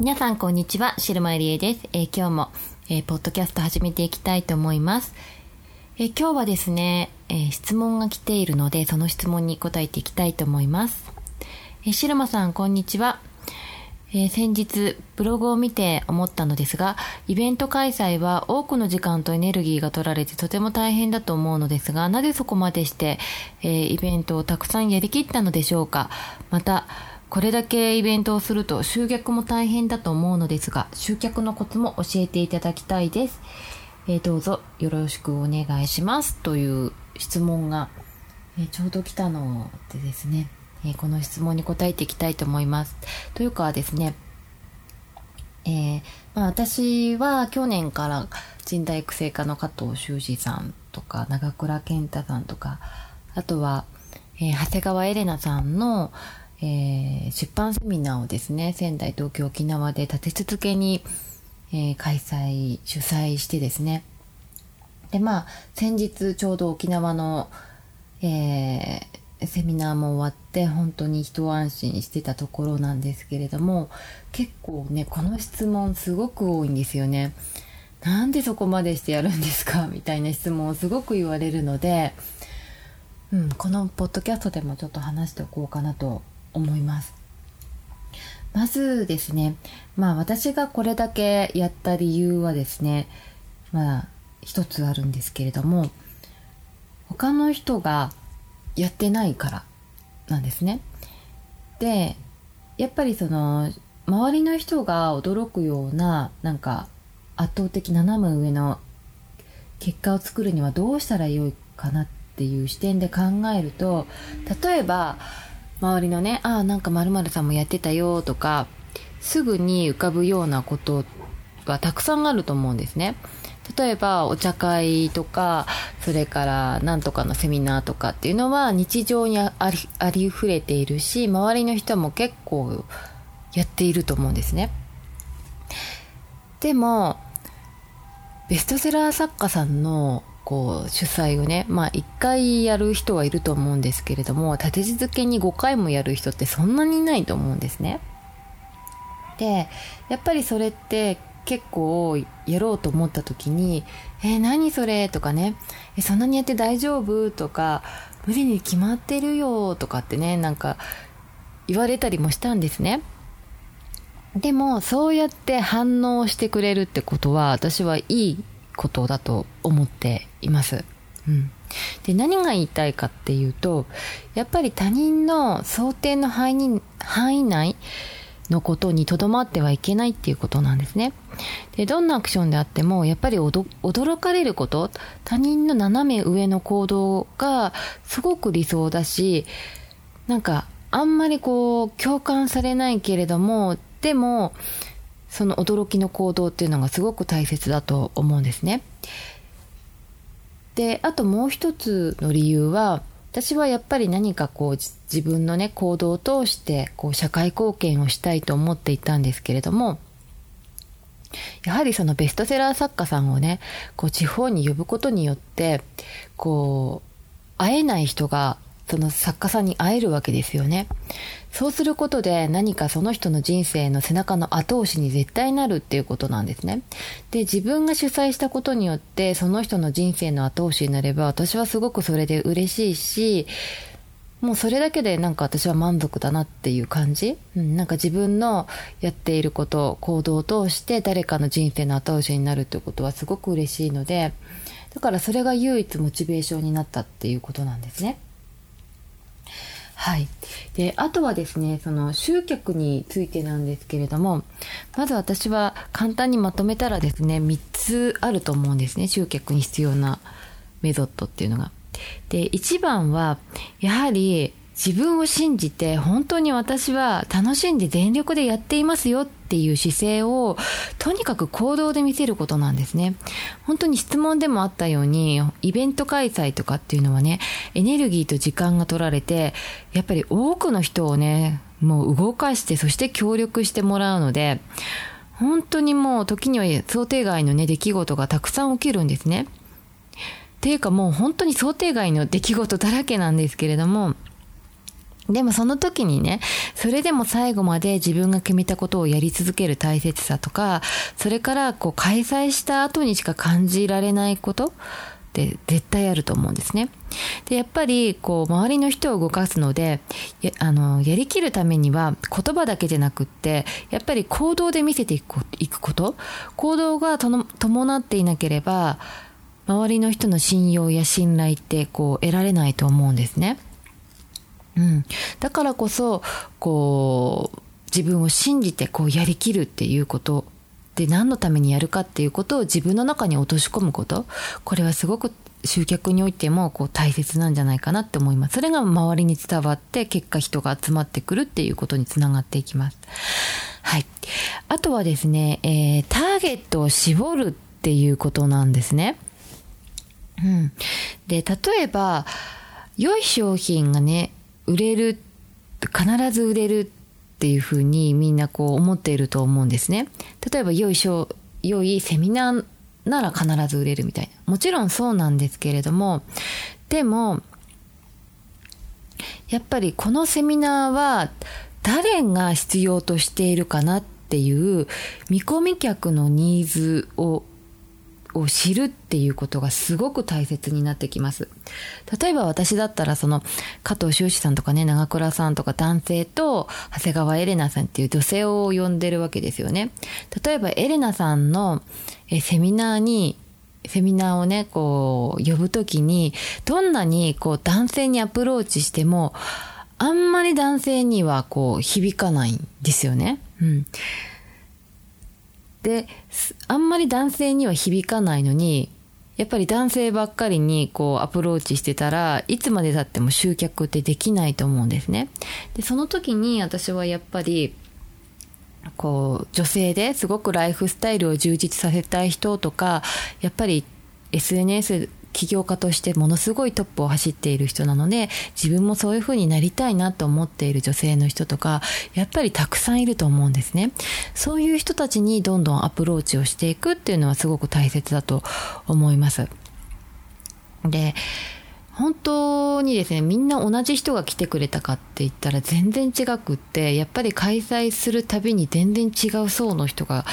皆さんこんにちは、白間りえです。えー、今日も、えー、ポッドキャスト始めていきたいと思います。えー、今日はですね、え質問が来ているので、その質問に答えていきたいと思います。え白間さん、こんにちは。え、先日ブログを見て思ったのですがイベント開催は多くの時間とエネルギーが取られてとても大変だと思うのですがなぜそこまでして、え、イベントをたくさんやりきったのでしょうかまたこれだけイベントをすると集客も大変だと思うのですが集客のコツも教えていただきたいです、えー、どうぞよろしくお願いしますという質問が、えちょうど来たのでですねえー、この質問に答えていきたいと思います。というかですね、え、まあ、私は去年から人材育成課の加藤修士さんとか長倉健太さんとかあとは、えー、長谷川エレナさんの、えー、出版セミナーをですね仙台東京沖縄で立て続けに、え開催主催してですねでまあ先日ちょうど沖縄の、えー、セミナーも終わって本当に一安心してたところなんですけれども結構ねこの質問すごく多いんですよね。なんでそこまでしてやるんですか？みたいな質問をすごく言われるので、うん、このポッドキャストでもちょっと話しておこうかなと思います。まずですね、まあ私がこれだけやった理由はですね、まあ一つあるんですけれども、他の人がやってないからなんですね。でやっぱりその周りの人が驚くようななんか圧倒的斜め上の結果を作るにはどうしたらよいかなっていう視点で考えると例えば周りのね「ああなんか〇〇さんもやってたよ」とかすぐに浮かぶようなことはたくさんあると思うんですね。例えばお茶会とかそれから何とかのセミナーとかっていうのは日常にありありふれているし周りの人も結構やっていると思うんですねでもベストセラー作家さんのこう主催をねまあ1回やる人はいると思うんですけれども立て続けに5回もやる人ってそんなにいないと思うんですねでやっぱりそれって結構やろうと思った時に「えー、何それ?」とかね「えそんなにやって大丈夫?」とか「無理に決まってるよ」とかってねなんか言われたりもしたんですね。でもそうやって反応してくれるってことは私はいいことだと思っています。うん、で何が言いたいかっていうとやっぱり他人の想定の範囲範囲内のことにとどまってはいけないっていうことなんですね。で、どんなアクションであっても、やっぱり驚かれること、他人の斜め上の行動がすごく理想だし、なんか、あんまりこう、共感されないけれども、でも、その驚きの行動っていうのがすごく大切だと思うんですね。で、あともう一つの理由は、私はやっぱり何かこう自分のね行動を通してこう社会貢献をしたいと思っていたんですけれどもやはりそのベストセラー作家さんをねこう地方に呼ぶことによってこう会えない人がその作家さんに会えるわけですよね。そうすることで何かその人の人生の背中の後押しに絶対なるっていうことなんですね。で、自分が主催したことによってその人の人生の後押しになれば私はすごくそれで嬉しいし、もうそれだけでなんか私は満足だなっていう感じ、うん、なんか自分のやっていること行動を通して誰かの人生の後押しになるっていうことはすごく嬉しいのでだからそれが唯一モチベーションになったっていうことなんですね。はい。で、あとはですね、その集客についてなんですけれども、まず私は簡単にまとめたらですね、3つあると思うんですね、集客に必要なメソッドっていうのが。で、1番は、やはり自分を信じて本当に私は楽しんで全力でやっていますよっていう姿勢をとにかく行動で見せることなんですね。本当に質問でもあったようにイベント開催とかっていうのはねエネルギーと時間が取られてやっぱり多くの人をねもう動かしてそして協力してもらうので本当にもう時には想定外のね出来事がたくさん起きるんですね。ていうかもう本当に想定外の出来事だらけなんですけれどもでもその時にね、それでも最後まで自分が決めたことをやり続ける大切さとか、それからこう開催した後にしか感じられないことって絶対あると思うんですね。で、やっぱりこう周りの人を動かすので、やあのやりきるためには言葉だけじゃなくって、やっぱり行動で見せていくいくこと、行動が伴っていなければ、周りの人の信用や信頼ってこう得られないと思うんですね。うん、だからこそこう自分を信じてこうやりきるっていうことで何のためにやるかっていうことを自分の中に落とし込むこと。これはすごく集客においてもこう大切なんじゃないかなって思います。それが周りに伝わって結果人が集まってくるっていうことにつながっていきます。はい。あとはですね、えー、ターゲットを絞るっていうことなんですね。うん。で例えば良い商品がね売れる必ず売れるっていうふうにみんなこう思っていると思うんですね。例えば良い良いセミナーなら必ず売れるみたいな。もちろんそうなんですけれども、でも、やっぱりこのセミナーは誰が必要としているかなっていう見込み客のニーズをを知るっていうことがすごく大切になってきます。例えば私だったらその加藤修士さんとかね、長倉さんとか男性と長谷川エレナさんっていう女性を呼んでるわけですよね。例えばエレナさんのセミナーにセミナーをね、こう、呼ぶときに、どんなにこう男性にアプローチしても、あんまり男性にはこう響かないんですよね。うん。であんまり男性には響かないのにやっぱり男性ばっかりにこうアプローチしてたらいつまでたっても集客ってできないと思うんですね。でその時に私はやっぱりこう女性ですごくライフスタイルを充実させたい人とかやっぱり SNS 起業家としてものすごいトップを走っている人なので自分もそういう風になりたいなと思っている女性の人とかやっぱりたくさんいると思うんですね。そういう人たちにどんどんアプローチをしていくっていうのはすごく大切だと思います。で本当にですねみんな同じ人が来てくれたかって言ったら全然違くってやっぱり開催するたびに全然違う層の人が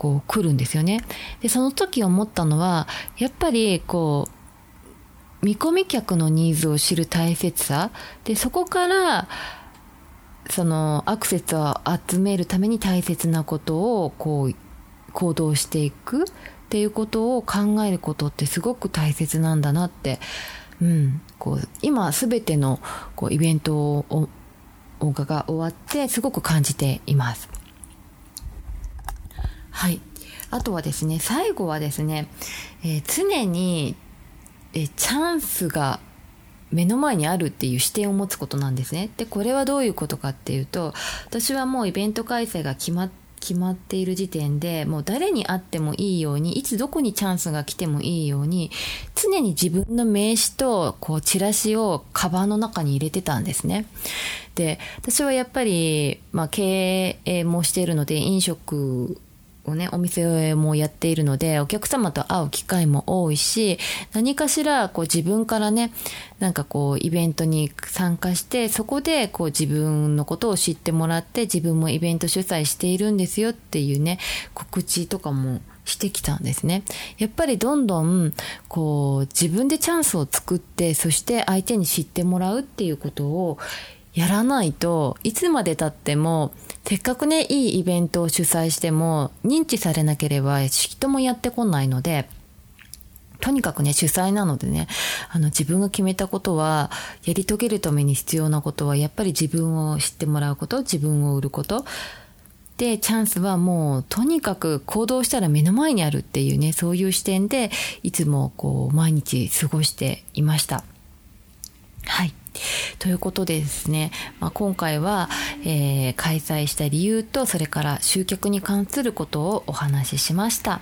こう来るんですよね。で、その時思ったのは、やっぱりこう、見込み客のニーズを知る大切さ。で、そこから、そのアクセスを集めるために大切なことをこう行動していくっていうことを考えることってすごく大切なんだなって、うん、こう今全てのこうイベントをが終わってすごく感じています。はい。あとはですね、最後はですね、えー、常に、えー、チャンスが目の前にあるっていう視点を持つことなんですね。で、これはどういうことかっていうと、私はもうイベント開催が決ま決まっている時点でもう誰に会ってもいいようにいつどこにチャンスが来てもいいように常に自分の名刺とこうチラシをカバンの中に入れてたんですね。で私はやっぱり、まあ、経営もしているので飲食をね、お店もやっているので、お客様と会う機会も多いし、何かしら、こう自分からね、なんかこう、イベントに参加して、そこでこう自分のことを知ってもらって、自分もイベント主催しているんですよっていうね、告知とかもしてきたんですね。やっぱりどんどん、こう、自分でチャンスを作って、そして相手に知ってもらうっていうことをやらないといつまでたってもせっかくねいいイベントを主催しても認知されなければ人もやってこないのでとにかくね、主催なのでね、あの、自分が決めたことは、やり遂げるために必要なことは、やっぱり自分を知ってもらうこと、自分を売ること。で、チャンスはもう、とにかく行動したら目の前にあるっていうね、そういう視点で、いつもこう、毎日過ごしていました。はい。ということでですね、まあ、今回は、えー、開催した理由とそれから集客に関することをお話ししました、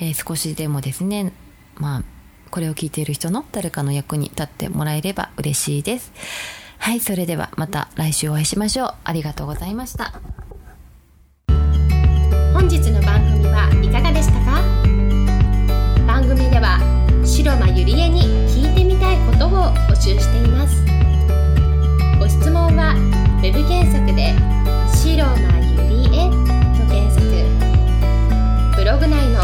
えー、少しでもですねまあこれを聞いている人の誰かの役に立ってもらえれば嬉しいです。はいそれではまた来週お会いしましょう。ありがとうございました。本日の番組はいかがでしたか？番組では白間ゆりえに聞いてみたいことを募集しています。質問は Web 検索で「白間指へ」と検索。ブログ内の